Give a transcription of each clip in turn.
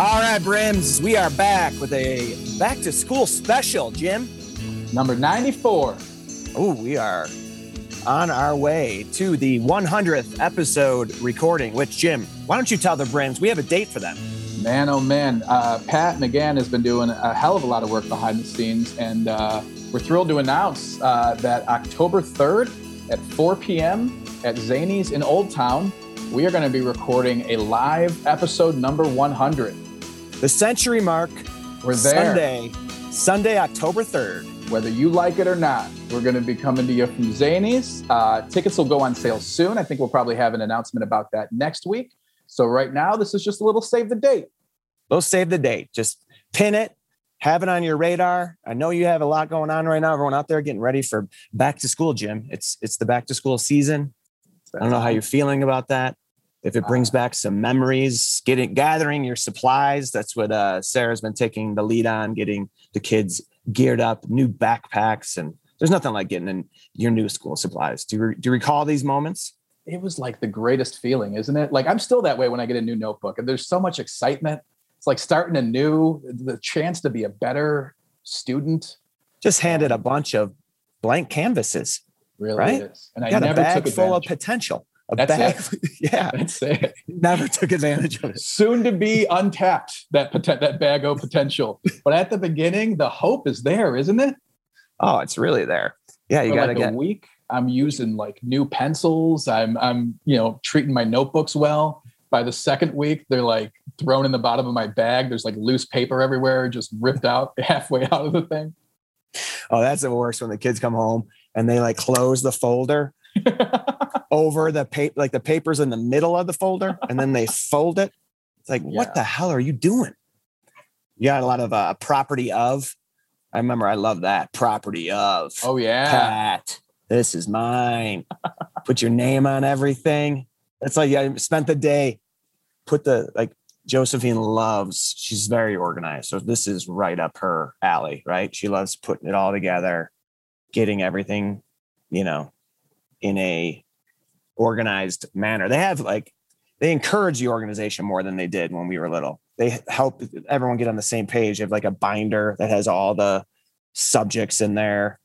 All right, Brims, we are back with a back to school special, Jim. Number 94. Oh, we are on our way to the 100th episode recording, which, Jim, why don't you tell the Brims we have a date for them? Man, oh man. Uh, Pat McGann has been doing a hell of a lot of work behind the scenes, and uh, we're thrilled to announce uh, that October 3rd at 4 p.m. at Zanies in Old Town, we are going to be recording a live episode number 100. The century mark. We're there. Sunday, Sunday, October 3rd. Whether you like it or not, we're going to be coming to you from Zanies. Uh, tickets will go on sale soon. I think we'll probably have an announcement about that next week. So right now, this is just a little save the date. We'll save the date. Just pin it, have it on your radar. I know you have a lot going on right now. Everyone out there getting ready for back to school, Jim. It's it's the back to school season. I don't know how you're feeling about that. If it brings back some memories, getting gathering your supplies. That's what uh, Sarah's been taking the lead on, getting the kids geared up, new backpacks, and there's nothing like getting in your new school supplies. Do you, re- do you recall these moments? It was like the greatest feeling, isn't it? Like I'm still that way when I get a new notebook, and there's so much excitement. It's like starting a new, the chance to be a better student. Just handed a bunch of blank canvases, Really Right? And I got a bag took full of potential. A That's bag, yeah, That's it. never took advantage of it. Soon to be untapped that poten- that bag of potential. But at the beginning, the hope is there, isn't it? Oh, it's really there. Yeah, you got to like get a week. I'm using like new pencils. I'm I'm you know treating my notebooks well. By the second week, they're like thrown in the bottom of my bag. There's like loose paper everywhere, just ripped out halfway out of the thing. Oh, that's the worst when the kids come home and they like close the folder over the paper, like the paper's in the middle of the folder, and then they fold it. It's like, Yeah. what the hell are you doing? You got a lot of uh, property of. I remember I love that property of. Oh yeah. Pat, this is mine. Put your name on everything. That's like I spent the day. Put the like Josephine loves. She's very organized, so this is right up her alley. Right? She loves putting it all together, getting everything, you know, in a organized manner. They have like they encourage the organization more than they did when we were little. They help everyone get on the same page. They have like a binder that has all the subjects in there.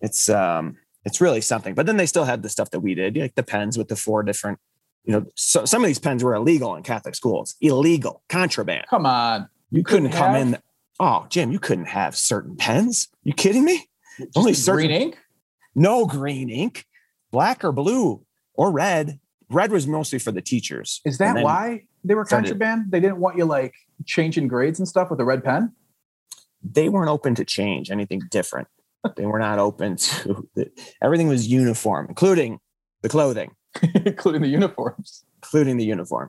It's um it's really something. But then they still had the stuff that we did, like the pens with the four different, you know, so some of these pens were illegal in Catholic schools, illegal, contraband. Come on. You couldn't come have in. Oh, Jim, you couldn't have certain pens. You kidding me? just Only certain- green ink. No green ink, black or blue or red. Red was mostly for the teachers. Is that why they were started- contraband? They didn't want you like changing grades and stuff with a red pen. They weren't open to change anything different. they were not open to everything was uniform, including the clothing. including the uniforms. including the uniform.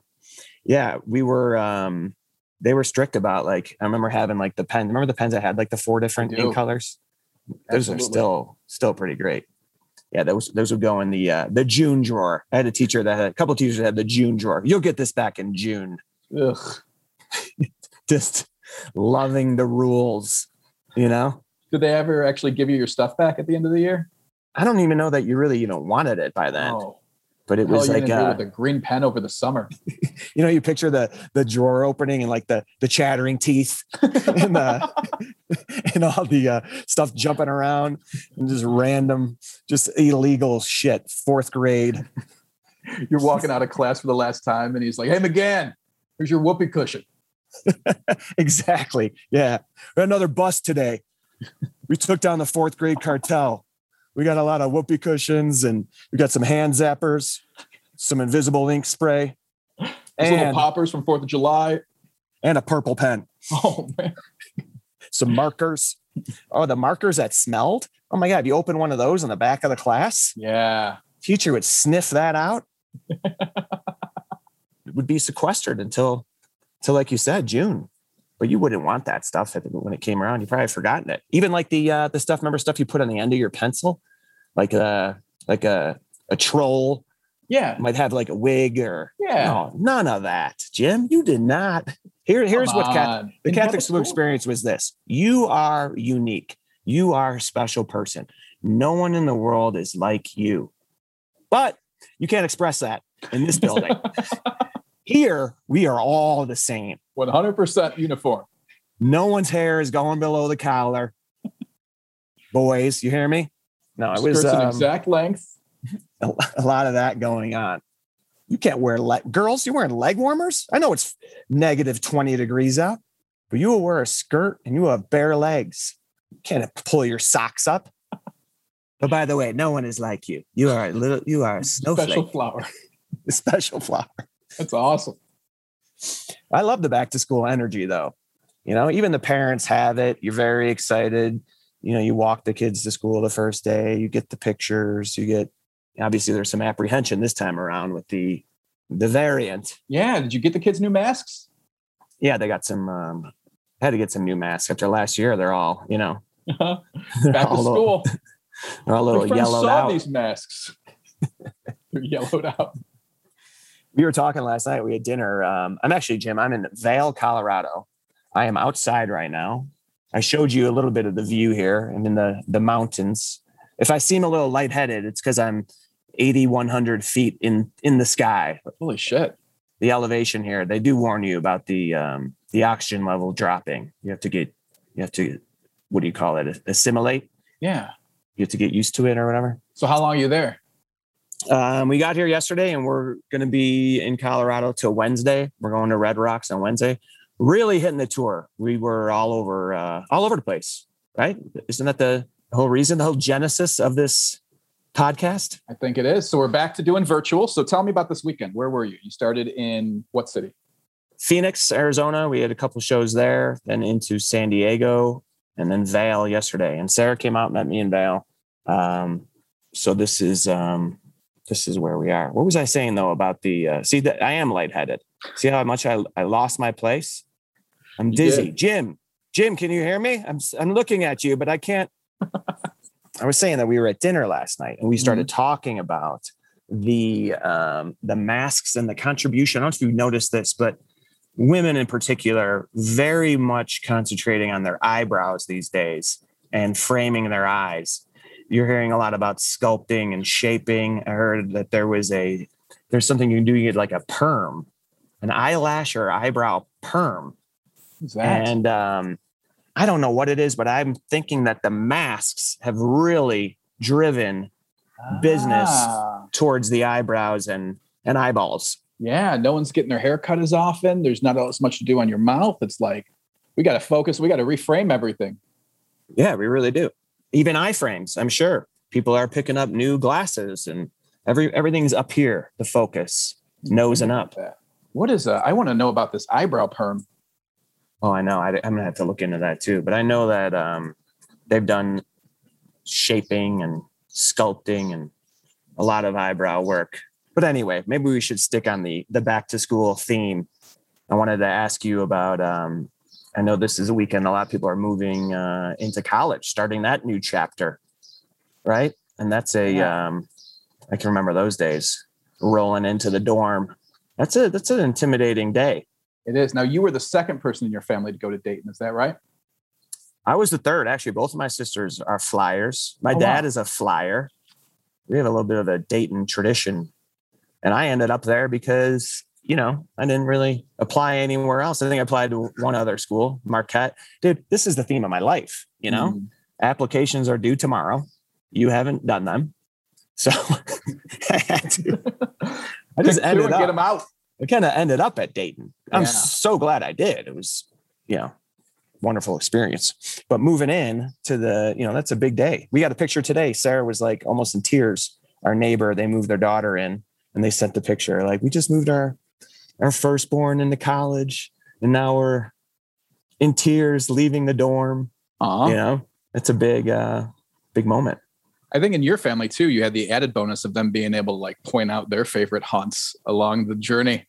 Yeah, we were um they were strict about like I remember having like the pen. Remember the pens that had like the four different ink colors? Those Absolutely. are still still pretty great. Yeah, those those would go in the uh the June drawer. I had a teacher that had a couple teachers that had the June drawer. You'll get this back in June. Ugh. Just loving the rules, you know? Did they ever actually give you your stuff back at the end of the year? I don't even know that you really, you know, wanted it by then. Oh, but it was like uh, a green pen over the summer. you know, you picture the the drawer opening and like the the chattering teeth and the and all the uh, stuff jumping around and just random, just illegal shit. Fourth grade. You're walking out of class for the last time, and he's like, "Hey, McGann, here's your whoopee cushion." exactly. Yeah. We had another bust today. We took down the fourth grade cartel. We got a lot of whoopee cushions and we got some hand zappers, some invisible ink spray, Those little poppers from Fourth of July. and a purple pen. Oh man, some markers. Oh, the markers that smelled. Oh my God. If you open one of those in the back of the class, yeah. teacher would sniff that out. it would be sequestered until, until like you said, June. But you wouldn't want that stuff when it came around. You probably forgotten it. Even like the uh, the stuff. Remember stuff you put on the end of your pencil, like a like a a troll Yeah. might have like a wig or Yeah. no, none of that. Jim, you did not. Here, here's Come what Cat, the Catholic school. experience was this you are unique. You are a special person. No one in the world is like you. But you can't express that in this building. Here, we are all the same. 100% uniform. No one's hair is going below the collar. Boys, you hear me? No, it was Skirts an um, exact length. a, lot of that going on. You can't wear leg girls. You're wearing leg warmers? I know it's negative 20 degrees out, but you will wear a skirt and you will have bare legs. You can't pull your socks up. But by the way, no one is like you. You are a little, you are a snowflake, Special flower. a special flower. That's awesome. I love the back to school energy though. You know, even the parents have it. You're very excited. You know, you walk the kids to school the first day, you get the pictures, you get obviously there's some apprehension this time around with the the variant. Yeah. Did you get the kids new masks? Yeah, they got some um had to get some new masks after last year. They're all, you know, Back they're to a little- school. they're all a little yellowed saw out. these masks. They're yellowed out. We were talking last night. We had dinner. Um, I'm actually, Jim, I'm in Vail, Colorado. I am outside right now. I showed you a little bit of the view here. I'm in the, the mountains. If I seem a little lightheaded, it's because I'm 80, 100 feet in, in the sky. Holy shit. The elevation here, they do warn you about the, um, the oxygen level dropping. You have to get, you have to, what do you call it? Assimilate. Yeah. You have to get used to it or whatever. So how long are you there? Um, we got here yesterday and we're going to be in Colorado till Wednesday. We're going to Red Rocks on Wednesday. Really hitting the tour. We were all over, uh, all over the place, right? Isn't that the whole reason, the whole genesis of this podcast? I think it is. So we're back to doing virtual. So tell me about this weekend. Where were you? You started in what city? Phoenix, Arizona. We had a couple shows there, then into San Diego, and then Vail yesterday. And Sarah came out and met me in Vail. Um, so this is um, this is where we are. What was I saying though about the? Uh, see that I am lightheaded. See how much I I lost my place. I'm dizzy. Jim, Jim, can you hear me? I'm I'm looking at you, but I can't. I was saying that we were at dinner last night and we started talking about the um, the masks and the contribution. I don't know if you noticed this, but women in particular very much concentrating on their eyebrows these days and framing their eyes. You're hearing a lot about sculpting and shaping. I heard that there was a there's something you can do. You get like a perm, an eyelash or eyebrow perm, that? and um, I don't know what it is, but I'm thinking that the masks have really driven business. Ah, towards the eyebrows and and eyeballs. yeah. No one's getting their hair cut as often. There's not as much to do on your mouth. It's like we got to focus. We got to reframe everything. Yeah, we really do. Even iframes, I'm sure people are picking up new glasses and every everything's up here. The focus, nose and up. What is uh, I want to know about this eyebrow perm. Oh, I know. I, I'm gonna have to look into that too. But I know that um, they've done shaping and sculpting and a lot of eyebrow work. But anyway, maybe we should stick on the the back to school theme. I wanted to ask you about. Um, I know this is a weekend. A lot of people are moving uh, into college, starting that new chapter, right? And that's a. Yeah. Um, I can remember those days rolling into the dorm. That's a that's an intimidating day. It is. Now you were the second person in your family to go to Dayton. Is that right? I was the third. Actually, both of my sisters are flyers. My Oh, dad wow. is a flyer. We have a little bit of a Dayton tradition. And I ended up there because, you know, I didn't really apply anywhere else. I think I applied to one other school, Marquette. Dude, this is the theme of my life. You know, Mm. applications are due tomorrow. You haven't done them. So I had to. I just ended up get them out. I kind of ended up at Dayton. I'm Yeah. so glad I did. It was, you know, wonderful experience. But moving in to the, you know, that's a big day. We got a picture today. Sarah was like almost in tears. Our neighbor, they moved their daughter in and they sent the picture. Like, we just moved our our firstborn into college and now we're in tears leaving the dorm. Uh-huh. You know, it's a big uh big moment. I think in your family too, you had the added bonus of them being able to like point out their favorite haunts along the journey.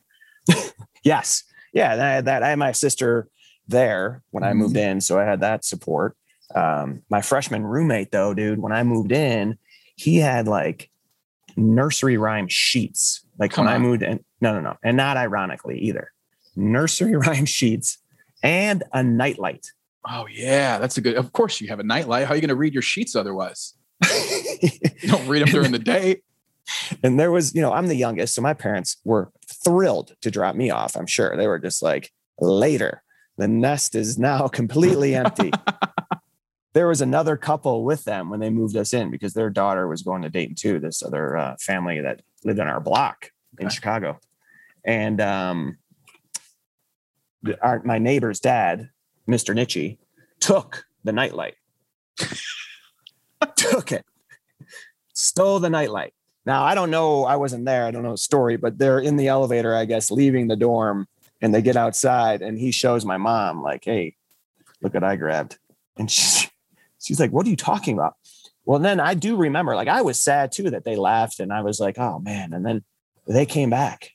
Yes. Yeah. and I had that. I had my sister there when I Mhm. moved in. So I had that support. Um, my freshman roommate, though, dude, when I moved in, he had like nursery rhyme sheets. Like Come when I moved in, no, no, no. And not ironically either. Nursery rhyme sheets and a nightlight. Oh yeah, that's a good. Of course, you have a nightlight. How are you going to read your sheets otherwise? You don't read them during the day. and there was, you know, I'm the youngest. So my parents were thrilled to drop me off. I'm sure they were just like, later. The nest is now completely empty. there was another couple with them when they moved us in because their daughter was going to Dayton too. This other uh, family that lived on our block in Okay. Chicago, and um, our, my neighbor's dad, Mr. Nitchie, took the nightlight. took it, stole the nightlight. Now I don't know. I wasn't there. I don't know the story, but they're in the elevator, I guess, leaving the dorm, and they get outside, and he shows my mom like, "Hey, look what I grabbed," and she, she's like, "What are you talking about?" Well, then I do remember, like, I was sad too that they left, and I was like, "Oh man!" And then they came back,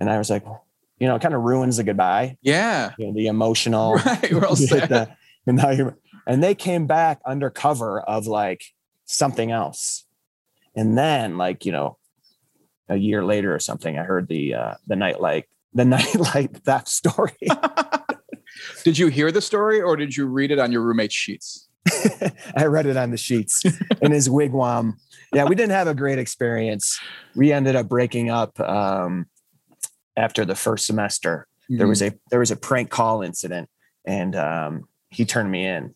and I was like, you know, it kind of ruins the goodbye, Yeah. you know, the emotional, Right. We're all sad. the- and now you're, and they came back under cover of like something else, and then like you know, a year later or something, I heard the uh, the nightlight the nightlight theft story. Did you hear the story or did you read it on your roommate's sheets? I read it on the sheets in his wigwam. Yeah, we didn't have a great experience. We ended up breaking up um, after the first semester. There was a there was a prank call incident, and um, he turned me in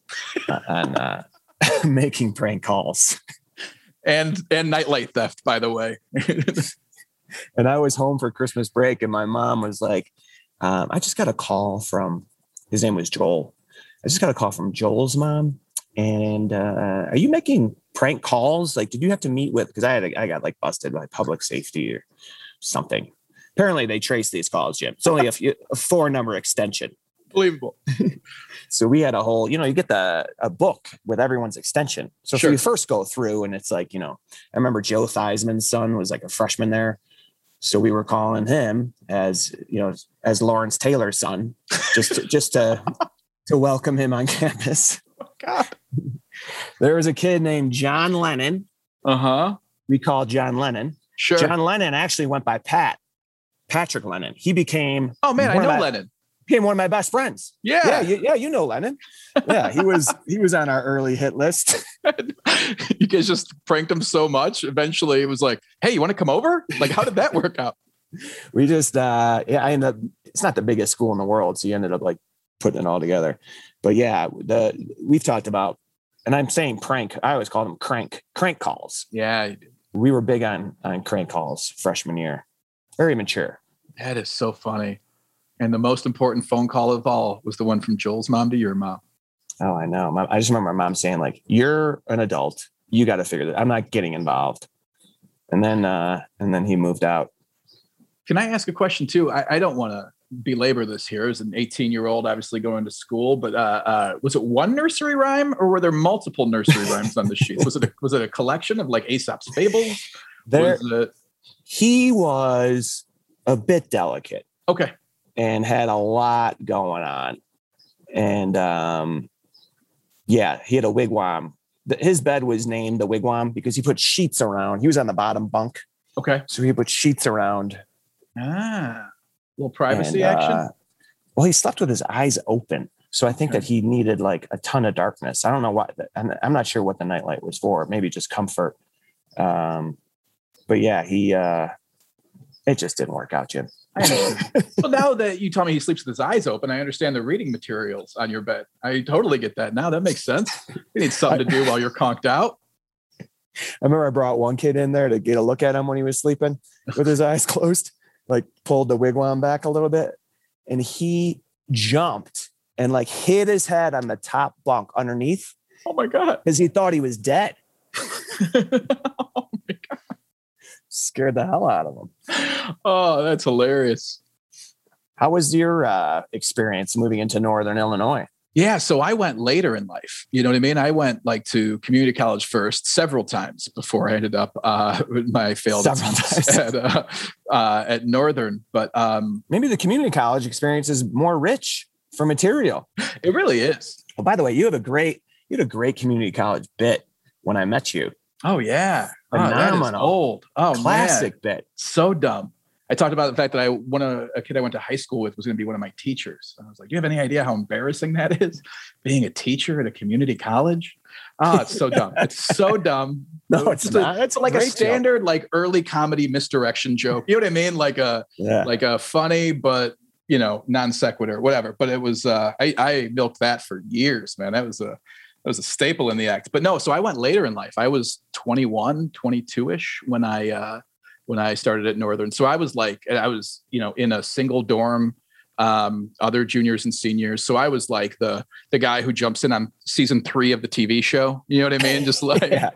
uh, on uh, making prank calls. and and nightlight theft, by the way. And I was home for Christmas break, and my mom was like, um, "I just got a call from his name was Joel. I just got a call from Joel's mom, and uh, are you making prank calls? Like, did you have to meet with? Because I had a, I got like busted by public safety or something. Apparently, they traced these calls, Jim. It's only a, few, a four number extension. Unbelievable. So we had a whole, you know, you get the a book with everyone's extension. So Sure. if you first go through and it's like, you know, I remember Joe Theismann's son was like a freshman there. So we were calling him as, you know, as Lawrence Taylor's son, just to, just to to welcome him on campus. God. There was a kid named John Lennon. Uh-huh. We called John Lennon. Sure. John Lennon actually went by Pat, Patrick Lennon. He became oh man, I know my- Lennon. became one of my best friends. Yeah. Yeah, you, yeah, you know Lennon. Yeah, he was he was on our early hit list. you guys just pranked him so much. Eventually it was like, hey, you want to come over? Like, how did that work out? we just uh yeah i ended up it's not the biggest school in the world so you ended up like putting it all together. But yeah the we've talked about and i'm saying prank i always call them crank crank calls. Yeah, we were big on on crank calls freshman year. Very mature. That is so funny. And the most important phone call of all was the one from Joel's mom to your mom. oh i know. I just remember my mom saying like you're an adult. You got to figure that i'm not getting involved. And then uh and then he moved out. Can I ask a question too? I, I don't want to belabor this here as an 18 year old, obviously going to school, but uh, uh, was it one nursery rhyme or were there multiple nursery rhymes on the sheet Was it a, was it a collection of like Aesop's fables? there Was it, he was a bit delicate okay. and had a lot going on. And um, yeah, he had a wigwam. His bed was named the wigwam because he put sheets around. He was on the bottom bunk, Okay. so he put sheets around. Ah, little privacy and, action. uh, well, he slept with his eyes open, so I think that he needed like a ton of darkness. I don't know why. I'm, I'm not sure what the nightlight was for. Maybe just comfort. Um, but yeah, he. uh It just didn't work out, Jim. Well, now that you tell me he sleeps with his eyes open, I understand the reading materials on your bed. I totally get that now. That makes sense. You need something to do while you're conked out. I remember I brought one kid in there to get a look at him when he was sleeping with his eyes closed, like pulled the wigwam back a little bit. And he jumped and like hit his head on the top bunk underneath Oh my god. because he thought he was dead. oh, my God. Scared the hell out of him. Oh, that's hilarious. How was your uh, experience moving into Northern Illinois? Yeah, so I went later in life. You know what I mean? I went like to community college first several times before I ended up uh, with my failed Several times. at uh, uh, at Northern. But um, Maybe the community college experience is more rich for material. it really is. Oh, by the way, you have a great you had a great community college bit when I met you. Oh yeah, oh, that is old. Oh Classic man, bit. so dumb. I talked about the fact that I one of a kid I went to high school with was going to be one of my teachers. I was like, "Do you have any idea how embarrassing that is, being a teacher at a community college?" Ah, it's so dumb. It's so dumb. No, it's Just not. A, It's like a great joke. standard like early comedy misdirection joke. You know what I mean? Like a Yeah. like a funny but you know non sequitur, whatever. But it was uh, I I milked that for years, man. That was a that was a staple in the act. But no, so I went later in life. I was 21, 22 ish when I uh, when I started at Northern. So I was like I was you know in a single dorm. Um, other juniors and seniors. So I was like the the guy who jumps in on season three of the TV show. You know what I mean? Just like, Yeah.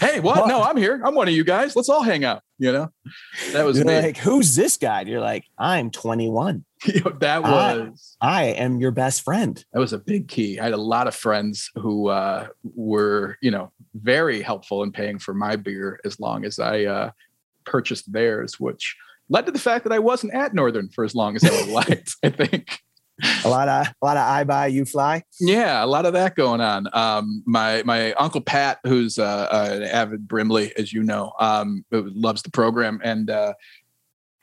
hey, what? No, I'm here. I'm one of you guys. Let's all hang out. You know, that was like, who's this guy? You're like, I'm 21. You know, that I- was I am your best friend. that was a big key. I had a lot of friends who uh, were, you know, very helpful in paying for my beer as long as I uh, purchased theirs, which led to the fact that I wasn't at Northern for as long as I would liked. I think. A lot of a lot of I buy you fly. Yeah, a lot of that going on. Um, my my uncle Pat, who's uh, an avid Brimley, as you know, um, loves the program, and uh,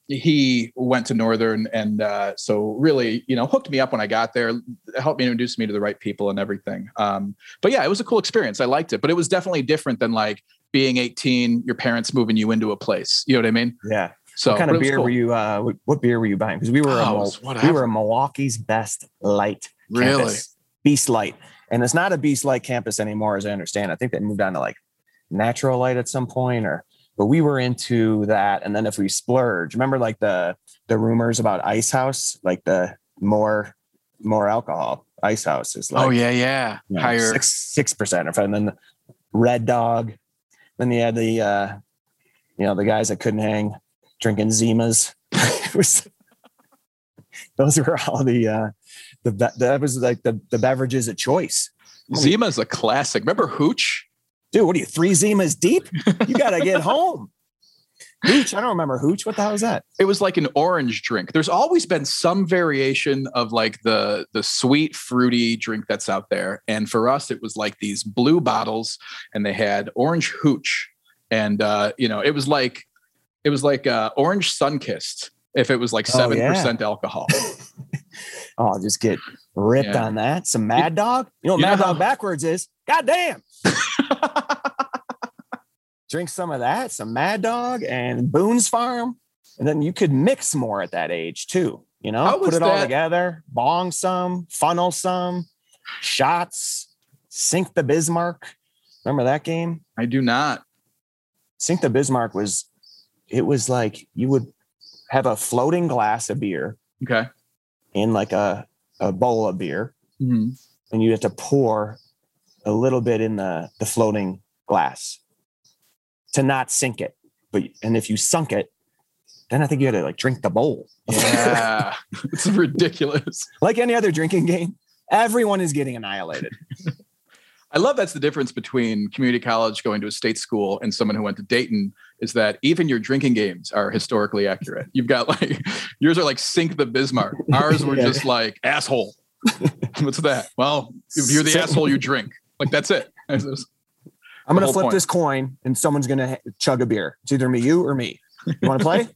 he went to Northern, and uh, so really, you know, hooked me up when I got there, helped me introduce me to the right people and everything. Um, but yeah, it was a cool experience. I liked it, but it was definitely different than like being 18, your parents moving you into a place. You know what I mean? Yeah. So what kind of beer cool. were you? Uh, what, beer were you buying? Because we were a Oh, was we were a Milwaukee's best light. Really? campus. Beast Light, and it's not a Beast Light campus anymore, as I understand. I think they moved on to like Natural Light at some point, or but we were into that. And then if we splurge, remember like the the rumors about Ice House, like the more more alcohol. Ice House is like oh yeah, yeah, you know, higher. six six percent, and then Red Dog. Then you had the uh, you know the guys that couldn't hang drinking Zimas. Was- those were all the uh, the that was like the the beverages of choice. Zima's a classic. Remember Hooch? Dude, what are you three Zimas deep? You gotta get home. Hooch, I don't remember Hooch. What the hell is that? it was like an orange drink. There's always been some variation of like the the sweet fruity drink that's out there. And for us, it was like these blue bottles, and they had orange hooch, and uh, you know, it was like it was like uh, orange Sunkist if it was like Oh, seven yeah. percent alcohol. Oh, I'll just get ripped Yeah. on that. Some Mad Dog. You know what you know Mad how- Dog backwards is? God damn. drink some of that, some Mad Dog and Boone's Farm. And then you could mix more at that age too. You know, put it all together, bong some, funnel some, shots, sink the Bismarck. Remember that game? I do not. Sink the Bismarck was, it was like you would have a floating glass of beer Okay. in like a, a bowl of beer, Mhm. and you have to pour a little bit in the, the floating glass to not sink it. But and if you sunk it, then I think you had to like drink the bowl. Yeah, it's ridiculous. like any other drinking game, everyone is getting annihilated. I love that's the difference between community college going to a state school and someone who went to Dayton is that even your drinking games are historically accurate. You've got like yours are like sink the Bismarck. Ours were Yeah. just like asshole. What's that? Well, if you're the asshole, you drink. Like that's it. Just- I'm gonna flip point. this coin, and someone's gonna chug a beer. It's either me, you, or me. You want to play?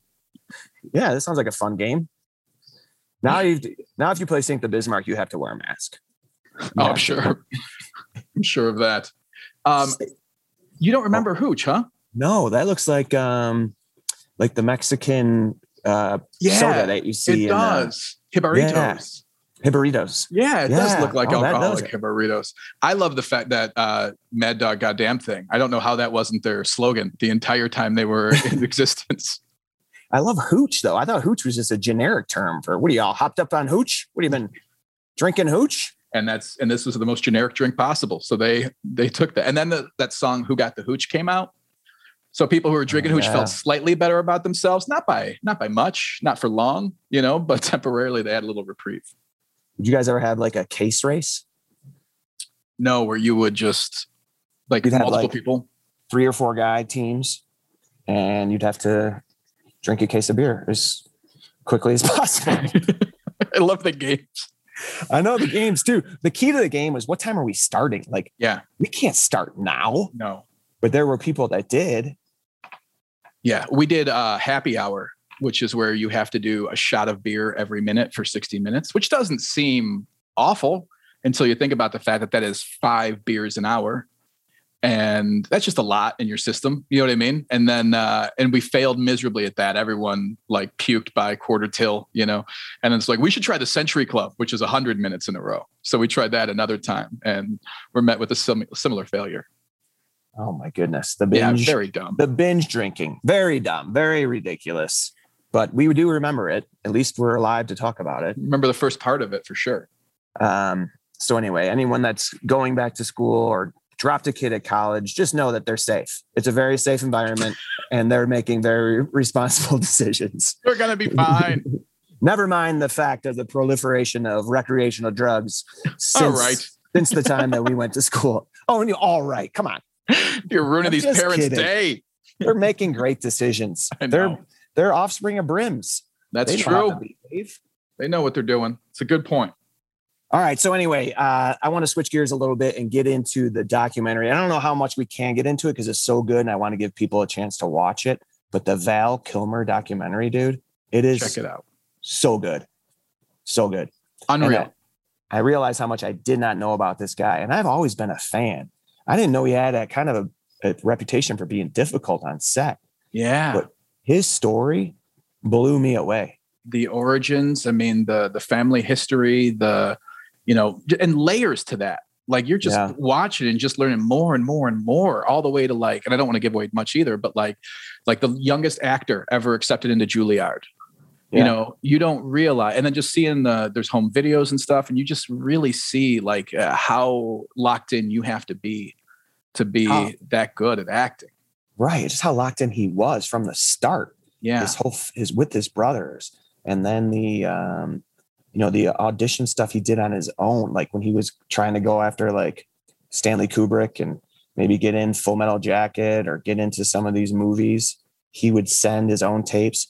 yeah, this sounds like a fun game. Now you now if you play Sink the Bismarck, you have to wear a mask. Oh, I'm sure. I'm sure of that. Um, you don't remember Hooch, huh? No, that looks like um like the Mexican uh soda that you see it the does. Hibaritos. Hibaritos. Yeah, it does look like Oh, alcoholic Hibaritos. I love the fact that uh, Mad Dog Goddamn Thing. I don't know how that wasn't their slogan the entire time they were in existence. I love hooch though. I thought hooch was just a generic term for what are y'all hopped up on hooch? What have you been drinking hooch? And that's and this was the most generic drink possible. So they they took that. And then the, that song "Who Got the Hooch" came out. So people who were drinking Oh, hooch felt slightly better about themselves, not by not by much, not for long, you know, but temporarily they had a little reprieve. Did you guys ever have like a case race? No, where you would just like You'd have, multiple like- people. Three or four guy teams, and you'd have to drink a case of beer as quickly as possible. I love the games. I know the games too. The key to the game was what time are we starting? Like, Yeah. we can't start now, No. but there were people that did. Yeah, we did uh happy hour which is where you have to do a shot of beer every minute for 60 minutes, which doesn't seem awful until you think about the fact that that is five beers an hour. And that's just a lot in your system you know what i mean? And then uh and we failed miserably at that. Everyone like puked by quarter till you know? And it's like we should try the century club which is 100 minutes in a row. So we tried that another time and we're met with a sim- similar failure. Oh my goodness. The binge yeah, very dumb. the binge drinking. Very dumb. Very ridiculous but we do remember it at least we're alive to talk about it remember the first part of it for sure um so anyway anyone that's going back to school or dropped a kid at college, just know that they're safe. It's a very safe environment and they're making very responsible decisions. They're going to be fine. Never mind the fact of the proliferation of recreational drugs since, all right. since the time that we went to school. Oh, and you all right. Come on. You're ruining I'm these parents' kidding. day. They're making great decisions. They're. They're offspring of brims. That's They true. They know what they're doing. It's a good point. All right. So anyway, uh, I want to switch gears a little bit and get into the documentary. I don't know how much we can get into it because it's so good, and I want to give people a chance to watch it. But the Val Kilmer documentary, dude, it is Check it out. so good, so good. Unreal. I, I realized how much I did not know about this guy, and I've always been a fan. I didn't know he had a kind of a, a reputation for being difficult on set. Yeah. But- His story blew me away. the origins i mean the the family history the you know and layers to that like you're just Yeah. watching and just learning more and more and more all the way to like and i don't want to give away much either but like like the youngest actor ever accepted into juilliard you know you don't realize and then just seeing the there's home videos and stuff and you just really see like uh, how locked in you have to be to be Oh. that good at acting Right, just how locked in he was from the start. yeah. his whole his with his brothers. And then the um you know the audition stuff he did on his own like when he was trying to go after like stanley kubrick and maybe get in full metal jacket or get into some of these movies he would send his own tapes.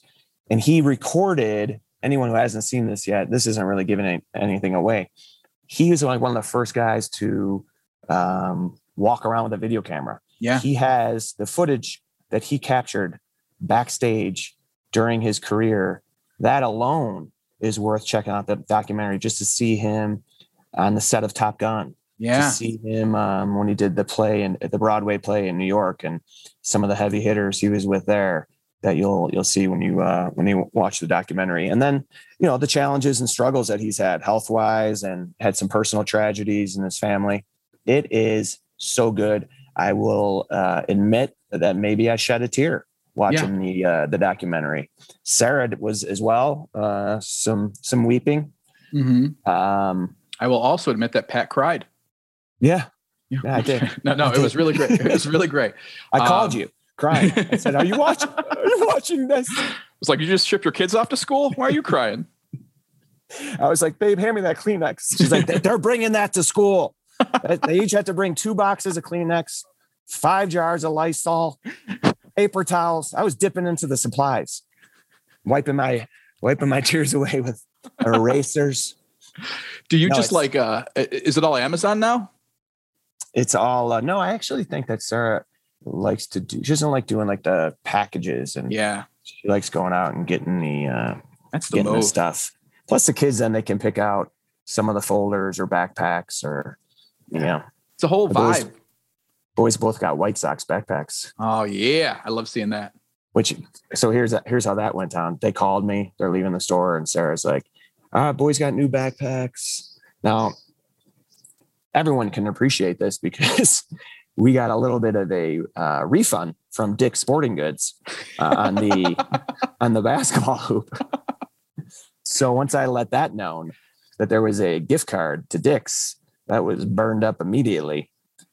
And he recorded anyone who hasn't seen this yet this isn't really giving any, anything away. He was like one of the first guys to um, walk around with a video camera yeah he has the footage that he captured backstage during his career. That alone is worth checking out the documentary just to see him on the set of Top Gun. yeah To see him um, when he did the play and the Broadway play in New York and some of the heavy hitters he was with there that you'll you'll see when you uh, when you watch the documentary. And then you know the challenges and struggles that he's had health wise and had some personal tragedies in his family. It is so good. I will uh, admit that maybe I shed a tear watching the uh, the documentary. Sarah was as well. Uh, some some weeping. hmm Um, i will also admit that pat cried yeah, Yeah, I did. no, no, I it was really great. It was really great. I called Um, you crying. I said, "Are you watching? Are you watching this?" It's like you just shipped your kids off to school. Why are you crying? I was like, "Babe, hand me that Kleenex." She's like, "They're bringing that to school. They each had to bring two boxes of Kleenex, five jars of Lysol, paper towels." I was dipping into the supplies, wiping my wiping my tears away with erasers. Do you No, just like? uh Is it all Amazon now? It's all uh, no. I actually think that Sarah likes to do. She doesn't like doing like the packages, and Yeah, she likes going out and getting the uh, that's the getting the stuff. Plus, the kids then they can pick out some of the folders or backpacks, or know, It's a whole The vibe. boys both got White Sox backpacks. Oh yeah, I love seeing that. Which so here's here's how that went down. They called me. They're leaving the store, and Sarah's like, "Ah, boys got new backpacks." Now, everyone can appreciate this because we got a little bit of a uh, refund from Dick's Sporting Goods uh, on the on the basketball hoop. So once I let that known that there was a gift card to Dick's, that was burned up immediately.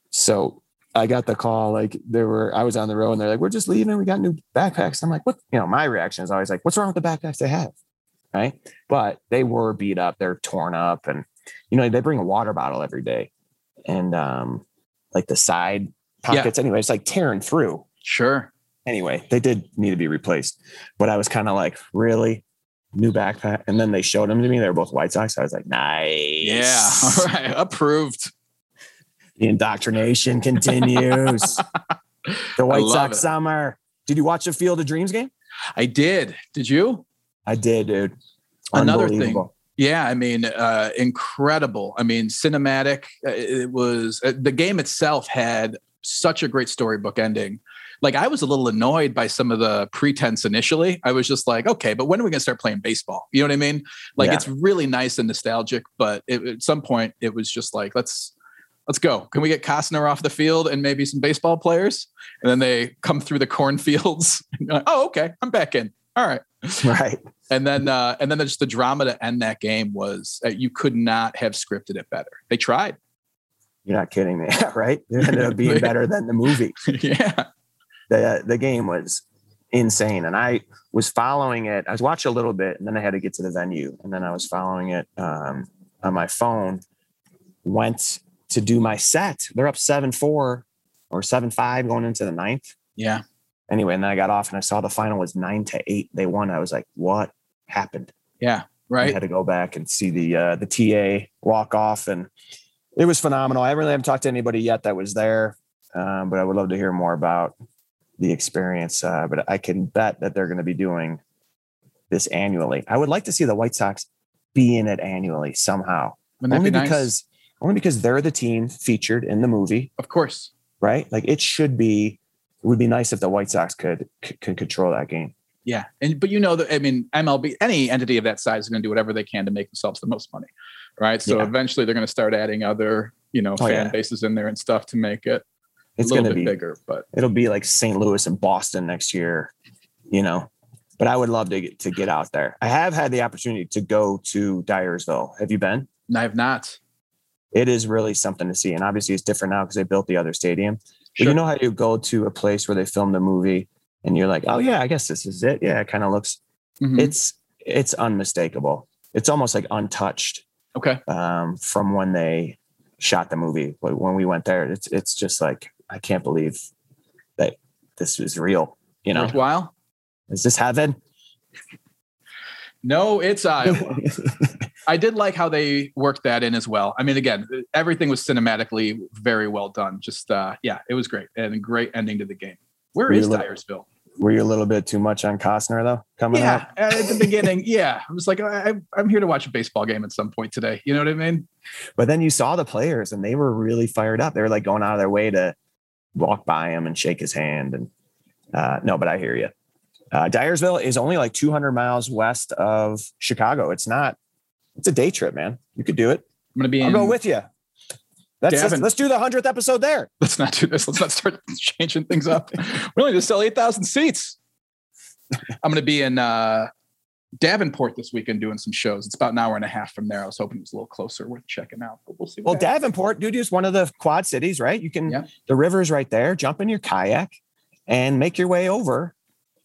So I got the call like there were I was on the road and they're like, We're just leaving, we got new backpacks. I'm like, what you know, my reaction is always like, What's wrong with the backpacks they have? Right. But they were beat up, they're torn up, and you know, they bring a water bottle every day. And um, like the side Yeah. pockets, anyway, it's like tearing through. Sure. Anyway, they did need to be replaced. But I was kind of like, really? New backpack. And then they showed them to me. They were both White Sox. I was like, nice. Yeah. All right. Approved. The indoctrination continues. the White Sox it. summer. Did you watch the Field of Dreams game? I did. Did you? I did, dude. Another thing. Yeah, I mean, uh, incredible. I mean, cinematic. Uh, it was uh, the game itself had such a great storybook ending. Like, I was a little annoyed by some of the pretense initially. I was just like, okay, but when are we going to start playing baseball? You know what I mean? Like, yeah. it's really nice and nostalgic, but it, at some point, it was just like, let's let's go. Can we get Costner off the field and maybe some baseball players? And then they come through the cornfields. like, oh, okay, I'm back in. All right. Right. And then, uh, and then just the drama to end that game was uh, you could not have scripted it better. They tried. You're not kidding me, right? It ended up being better than the movie. yeah. The the game was insane, and I was following it. I was watching a little bit, and then I had to get to the venue, and then I was following it um, on my phone. Went to do my set. They're up seven four or seven five going into the ninth. Yeah. Anyway, and then I got off and I saw the final was nine to eight. They won. I was like, what happened? Yeah. Right. I had to go back and see the uh, the TA walk off, and it was phenomenal. I really haven't talked to anybody yet that was there, um, but I would love to hear more about the experience. Uh, but I can bet that they're going to be doing this annually. I would like to see the White Sox be in it annually somehow, only be nice? because only because they're the team featured in the movie. Of course. Right? Like it should be it would be nice if the White Sox could could control that game. Yeah. And but you know that I mean MLB any entity of that size is going to do whatever they can to make themselves the most money. Right? So yeah. eventually they're going to start adding other, you know, oh, fan yeah. bases in there and stuff to make it it's little bit be, bigger, but it'll be like St. Louis and Boston next year, you know. But I would love to get to get out there. I have had the opportunity to go to Dyersville. Have you been? I have not it is really something to see. And obviously, it's different now because they built the other stadium. Sure. But you know how you go to a place where they filmed a movie and you're like, oh yeah, I guess this is it. Yeah, it kind of looks. Mm-hmm. It's it's unmistakable. It's almost like untouched. Okay. Um, from when they shot the movie, when we went there, it's it's just like I can't believe that this was real. You know, worthwhile. Is this heaven? No, it's Iowa. I did like how they worked that in as well. I mean, again, everything was cinematically very well done. Just uh, yeah, it was great and a great ending to the game. Where were is little, Dyersville? Were you a little bit too much on Costner though? Coming yeah, up? at the beginning, yeah. I was like, I, I'm here to watch a baseball game at some point today. You know what I mean? But then you saw the players, and they were really fired up. They were like going out of their way to walk by him and shake his hand. And uh, no, but I hear you. Uh, Dyersville is only like 200 miles west of Chicago. It's not it's a day trip, man. You could do it. I'm gonna be. I'll go with you. That's let's, let's do the hundredth episode there. Let's not do this. Let's not start changing things up. we only just sell eight thousand seats. I'm gonna be in uh, Davenport this weekend doing some shows. It's about an hour and a half from there. I was hoping it was a little closer, worth checking out. But we'll see. Well, Davenport, dude, is one of the quad cities, right? You can yeah. the river's right there. Jump in your kayak and make your way over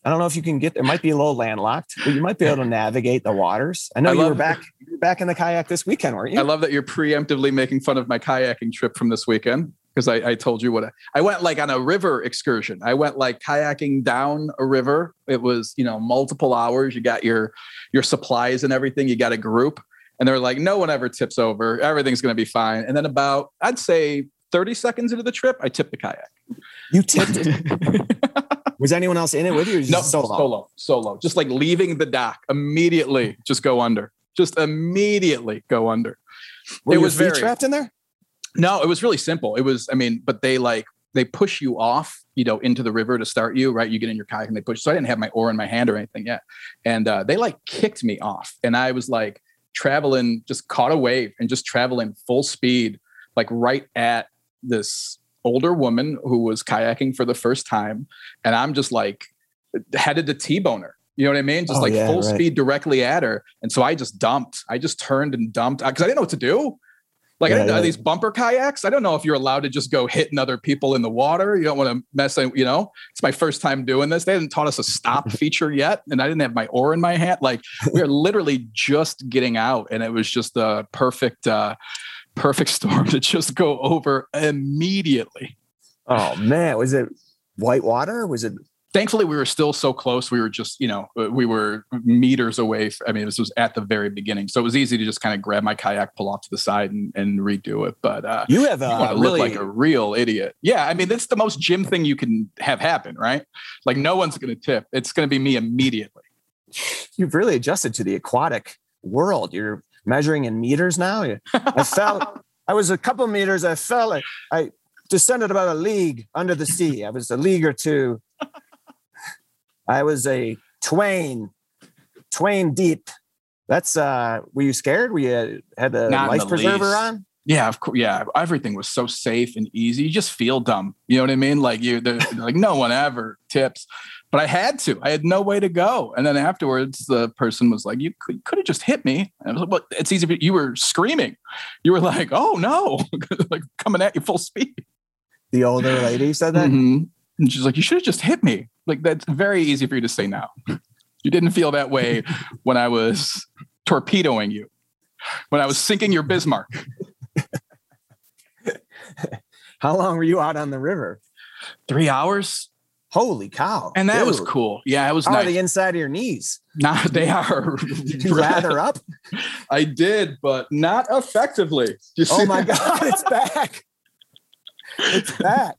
I don't know if you can get there. Might be a little landlocked, but you might be able to navigate the waters. I know I you were back you were back in the kayak this weekend, weren't you? I love that you're preemptively making fun of my kayaking trip from this weekend because I, I, told you what I, I, went like on a river excursion. I went like kayaking down a river. It was you know multiple hours. You got your your supplies and everything. You got a group, and they're like, no one ever tips over. Everything's going to be fine. And then about I'd say 30 seconds into the trip, I tipped the kayak. You tipped it. Was anyone else in it with you? no, solo? solo, solo. Just like leaving the dock immediately, just go under. Just immediately go under. Were it was very trapped in there. No, it was really simple. It was, I mean, but they like they push you off, you know, into the river to start you, right? You get in your kayak and they push. So I didn't have my oar in my hand or anything yet, and uh, they like kicked me off, and I was like traveling, just caught a wave and just traveling full speed, like right at this older woman who was kayaking for the first time, and I'm just like headed to T-boner. You know what I mean? Just oh, like yeah, full right. speed directly at her. And so I just dumped. I just turned and dumped because I didn't know what to do. Like yeah, I didn't know yeah. these bumper kayaks. I don't know if you're allowed to just go hitting other people in the water. You don't want to mess. You know, it's my first time doing this. They hadn't taught us a stop feature yet, and I didn't have my oar in my hand. Like we were literally just getting out, and it was just the perfect. uh perfect storm to just go over immediately. Oh man, was it white water? Was it thankfully we were still so close. We were just you know uh, we were meters away i mean this was at the very beginning. So it was easy to just kind of grab my kayak pull off to the side and, and redo it. But uh you have uh, you to really look like a real idiot. Yeah i mean that's the most Jim thing you can have happen right? Like no one's going to tip. It's going to be me immediately. You've really adjusted to the aquatic world. You're measuring in meters now? I felt i was a couple meters i felt like i descended about a league under the sea. I was a league or two I was a twain, twain deep. That's uh were you scared? We had, had a Not life the preserver least. on? yeah of course yeah everything was so safe and easy you just feel dumb you know what i mean like you like no one ever tips but i had to i had no way to go and then afterwards the person was like you could, could have just hit me and i was like well it's easy but you were screaming you were like oh no like coming at you full speed The older lady said that. Mhm. And she's like, you should have just hit me. Like that's very easy for you to say now. You didn't feel that way when I was torpedoing you, when I was sinking your Bismarck. How long were you out on the river? Three hours, Holy cow. and that was cool. Yeah, it was How are nice. the inside of your knees? Nah, they are. Did you lather up? I did, but not effectively. You Oh my that? god, it's back. It's back.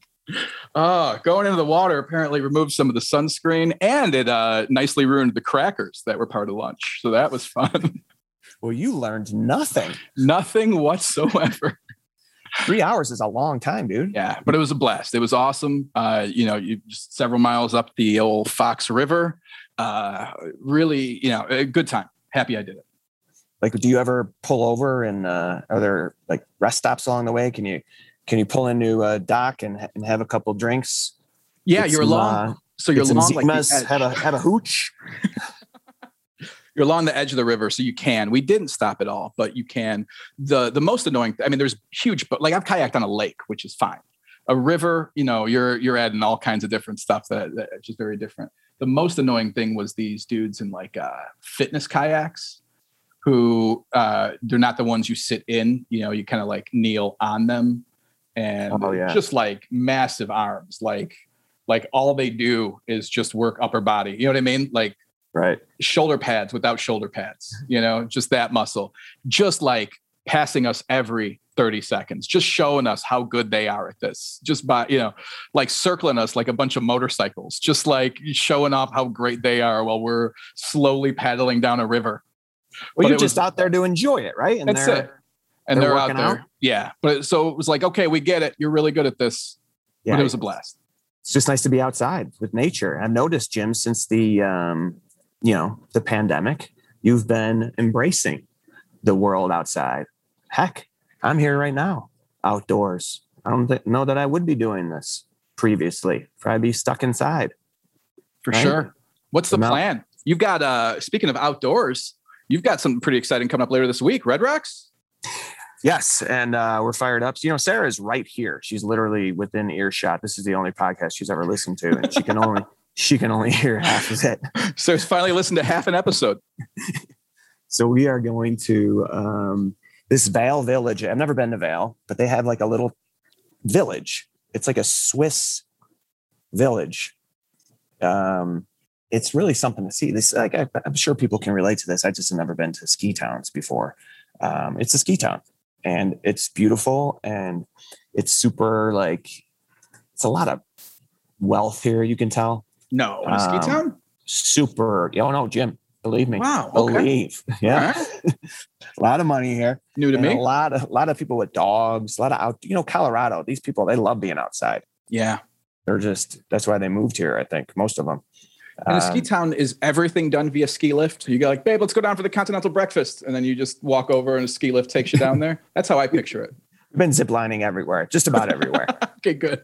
Oh, going into the water apparently removed some of the sunscreen, and it uh, nicely ruined the crackers that were part of lunch. So that was fun. Well, you learned nothing. Nothing whatsoever. Three hours is a long time, dude. Yeah, but it was a blast. It was awesome. Uh, you know, you just several miles up the old Fox River. Uh, really, you know, a good time. Happy I did it. Like, do you ever pull over and uh, are there like rest stops along the way? Can you can you pull into a dock and, and have a couple drinks? Yeah, Get you're some, along. uh, so you're get some like have a have a hooch. you're along the edge of the river, so you can. We didn't stop at all, but you can. the The most annoying. I mean, there's huge, but like I've kayaked on a lake, which is fine. A river, you know, you're you're adding all kinds of different stuff that, that is just very different. The most annoying thing was these dudes in like uh, fitness kayaks, who uh, they're not the ones you sit in. You know, you kind of like kneel on them, and Oh, yeah. just like massive arms, like like all they do is just work upper body. You know what I mean? Like Right. shoulder pads without shoulder pads, you know, just that muscle, just like passing us every 30 seconds, just showing us how good they are at this, just by, you know, like circling us like a bunch of motorcycles, just like showing off how great they are while we're slowly paddling down a river. Well, But you're just was- out there to enjoy it, right? And That's it. And they're they're, out there. out? Yeah. But so it was like, okay, we get it. You're really good at this. Yeah, But it was a blast. it's just nice to be outside with nature. I've noticed, Jim, since the um, you know the pandemic, you've been embracing the world outside. Heck, I'm here right now, outdoors. I don't th- know that I would be doing this previously. Probably be stuck inside. For Right? sure. What's the plan? You've got uh speaking of outdoors, you've got something pretty exciting coming up later this week. Red Rocks? Yes, and uh, we're fired up. So, you know, Sarah is right here. She's literally within earshot. This is the only podcast she's ever listened to, and she can only she can only hear half of it. So finally listened to half an episode. So we are going to um, this Vail Village. I've never been to Vail, but they have like a little village. It's like a Swiss village. Um, it's really something to see. This, like, I, I'm sure people can relate to this. I just have never been to ski towns before. Um, it's a ski town, and it's beautiful, and it's super like it's a lot of wealth here. You can tell. No, a ski Um, town? Super. Oh no, Jim. Believe me. Wow. Okay. Believe. Yeah. Right. a lot of money here. New to and me. A lot of a lot of people with dogs, a lot of out, you know, Colorado, these people, they love being outside. Yeah. They're just that's why they moved here, I think, most of them. And a ski Um, town is everything done via ski lift. You go like, babe, let's go down for the continental breakfast. And then you just walk over and a ski lift takes you down there. That's how I picture it. we've been ziplining everywhere, just about everywhere. Okay, good.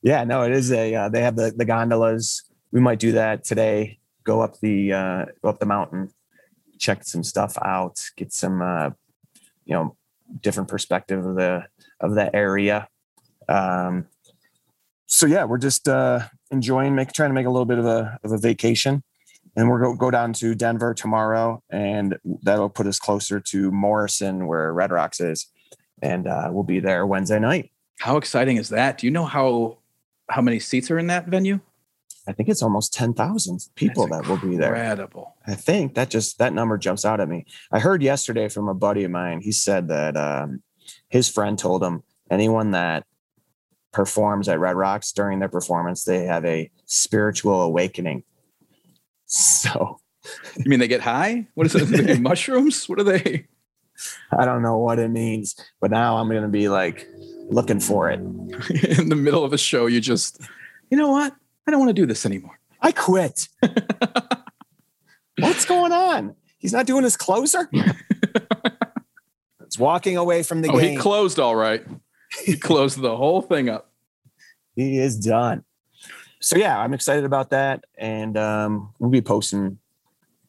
yeah, no, it is a uh, they have the the gondolas. We might do that today. Go up the uh go up the mountain, check some stuff out, get some uh you know different perspective of the of the area. Um so yeah, we're just uh enjoying make trying to make a little bit of a of a vacation. And we're go go down to Denver tomorrow and that'll put us closer to Morrison where Red Rocks is. And uh we'll be there Wednesday night. How exciting is that? Do you know how how many seats are in that venue? I think it's almost 10,000 people That's that will be there. Incredible. I think that just that number jumps out at me. I heard yesterday from a buddy of mine. He said that um, his friend told him anyone that performs at Red Rocks during their performance, they have a spiritual awakening. So You mean they get high? What is it? Mushrooms? What are they? I don't know what it means, but now I'm going to be like looking for it. In the middle of a show, you just, you know what? I don't want to do this anymore. I quit. What's going on? He's not doing his closer. it's walking away from the oh, game. he closed all right. He closed the whole thing up. he is done. So yeah, I'm excited about that, and um, we'll be posting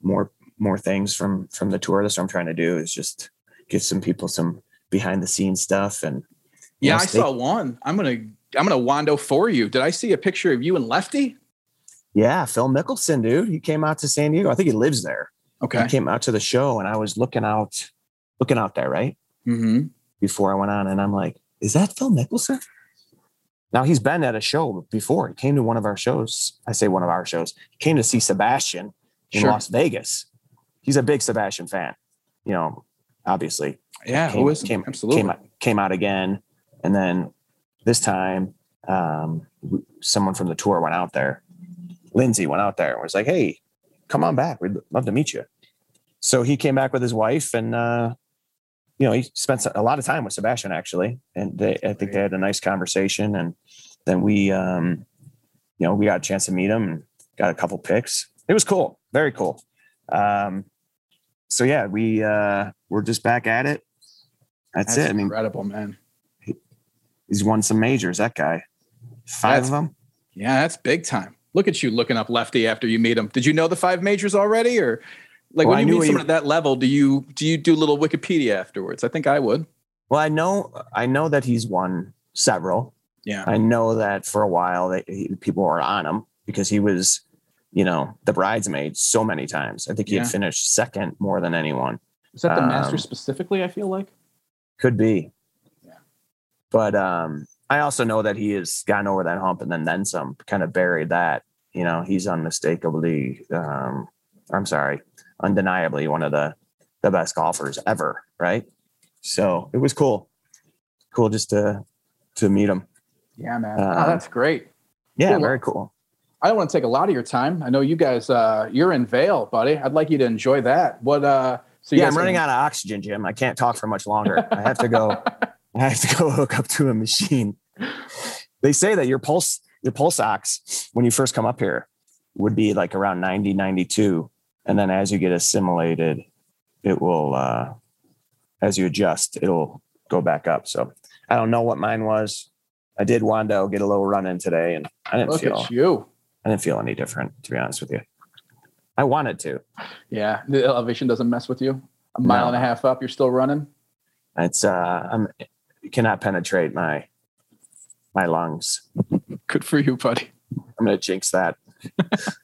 more more things from from the tour. That's what I'm trying to do is just give some people some behind the scenes stuff. And Yeah, know, I saw one. I'm gonna I'm gonna wando for you. Did I see a picture of you and Lefty? Yeah, Phil Mickelson, dude, he came out to San Diego. I think he lives there. Okay. He came out to the show, and I was looking out, looking out there, right Mm-hmm. before I went on, and I'm like, is that Phil Mickelson? Now he's been at a show before. He came to one of our shows. I say one of our shows. He came to see Sebastian in Sure. Las Vegas. He's a big Sebastian fan. You know, obviously. Yeah, came, who isn't? came, Absolutely. Came, out- came out again, and then this time, um, someone from the tour went out there. Lindsay went out there and was like, "Hey, come on back. We'd love to meet you." So he came back with his wife, and uh, you know, he spent a lot of time with Sebastian actually, and they, I think they had a nice conversation. And then we, um, you know, we got a chance to meet him and got a couple picks. It was cool, very cool. Um, so yeah, we uh, we're just back at it. That's, That's it. I mean, incredible, man. he's won some majors. That guy, five That's- of them. Yeah, that's big time. Look at you looking up Lefty after you meet him. Did you know the five majors already, or like Well, when you meet he- someone at that level, do you do you do a little Wikipedia afterwards? I think I would. Well, I know, I know that he's won several. Yeah. I know that for a while that he, people were on him because he was, you know, the bridesmaid so many times. I think he Yeah. had finished second more than anyone. Is that the Um, master specifically? I feel like. Could be. Yeah. But um, I also know that he has gotten over that hump and then then some, kind of buried that. You know, he's unmistakably, um, I'm sorry, undeniably one of the the best golfers ever, right? So it was cool. Cool just to to meet him. Yeah, man. Oh, that's great. Yeah, Cool. very cool. I don't want to take a lot of your time. I know you guys. Uh, you're in Vail, buddy. I'd like you to enjoy that. What? Uh, so you yeah, I'm running can- out of oxygen, Jim. I can't talk for much longer. I have to go. I have to go hook up to a machine. They say that your pulse, your pulse ox, when you first come up here, would be like around 90, 92. And then as you get assimilated, it will, uh, as you adjust, it'll go back up. So I don't know what mine was. I did Wando get a little run in today, and I didn't Look feel at you. I didn't feel any different, to be honest with you. I wanted to. Yeah, the elevation doesn't mess with you. A mile No. and a half up, you're still running. It's uh, I'm cannot penetrate my my lungs. Good for you, buddy. I'm gonna jinx that.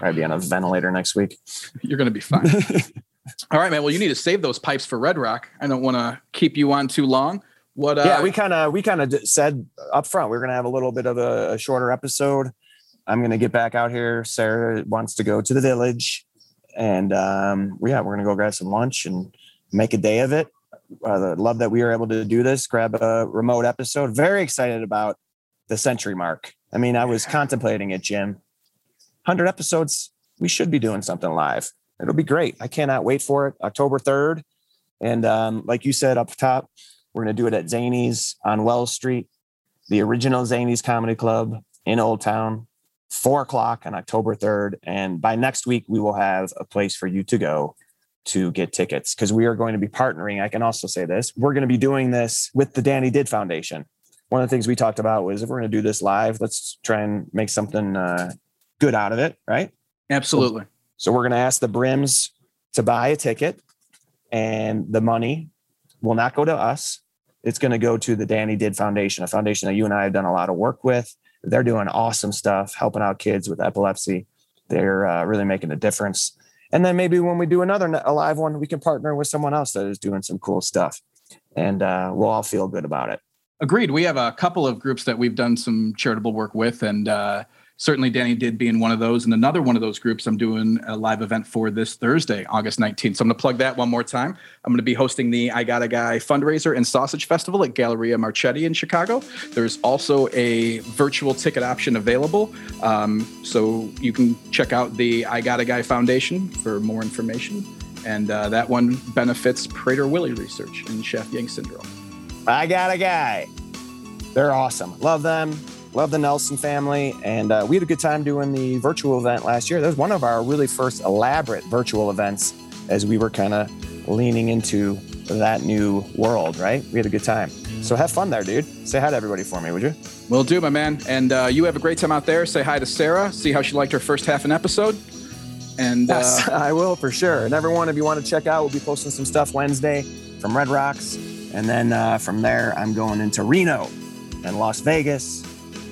Probably be on a ventilator next week. You're gonna be fine. All right, man. Well, you need to save those pipes for Red Rock. I don't want to keep you on too long. What? Uh, yeah, we kind of we kind of said up front we are gonna have a little bit of a, a shorter episode. I'm gonna get back out here. Sarah wants to go to the village, and um, yeah, we're gonna go grab some lunch and make a day of it. Uh, love that we were able to do this. Grab a remote episode. Very excited about the century mark. I mean, I was contemplating it, Jim. Hundred episodes. We should be doing something live. It'll be great. I cannot wait for it. October third, and um, like you said up top, we're going to do it at Zany's on Wells Street, the original Zany's Comedy Club in Old Town, four o'clock on October 3rd. And by next week, we will have a place for you to go to get tickets because we are going to be partnering. I can also say this we're going to be doing this with the Danny Did Foundation. One of the things we talked about was if we're going to do this live, let's try and make something uh, good out of it, right? absolutely. So we're going to ask the Brims to buy a ticket, and the money will not go to us. It's going to go to the Danny Did Foundation, a foundation that you and I have done a lot of work with. They're doing awesome stuff, helping out kids with epilepsy. They're uh, really making a difference. And then maybe when we do another a live one, we can partner with someone else that is doing some cool stuff, and uh, we'll all feel good about it. Agreed. We have a couple of groups that we've done some charitable work with, and uh, certainly Danny did being one of those. And another one of those groups I'm doing a live event for this Thursday, August 19th. So I'm going to plug that one more time. I'm going to be hosting the I Got a Guy fundraiser and sausage festival at Galleria Marchetti in Chicago. There's also a virtual ticket option available. Um, so you can check out the I Got a Guy Foundation for more information. And uh, that one benefits Prader-Willi research in Schaaf-Yang syndrome. I got a guy. They're awesome. Love them. Love the Nelson family. And uh, we had a good time doing the virtual event last year. That was one of our really first elaborate virtual events as we were kind of leaning into that new world, right? We had a good time. So have fun there, dude. Say hi to everybody for me, would you? Will do, my man. And uh, you have a great time out there. Say hi to Sarah. See how she liked her first half an episode. And yes, uh, I will for sure. And everyone, if you want to check out, we'll be posting some stuff Wednesday from Red Rocks. And then uh, from there, I'm going into Reno and Las Vegas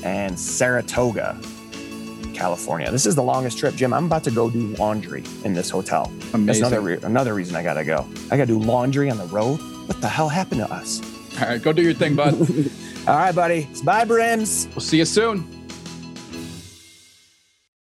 and Saratoga, California. This is the longest trip, Jim. I'm about to go do laundry in this hotel. Amazing. That's another re- another reason I gotta go. I gotta do laundry on the road. What the hell happened to us? All right, go do your thing, bud. All right, buddy. Bye, Brims. we'll see you soon.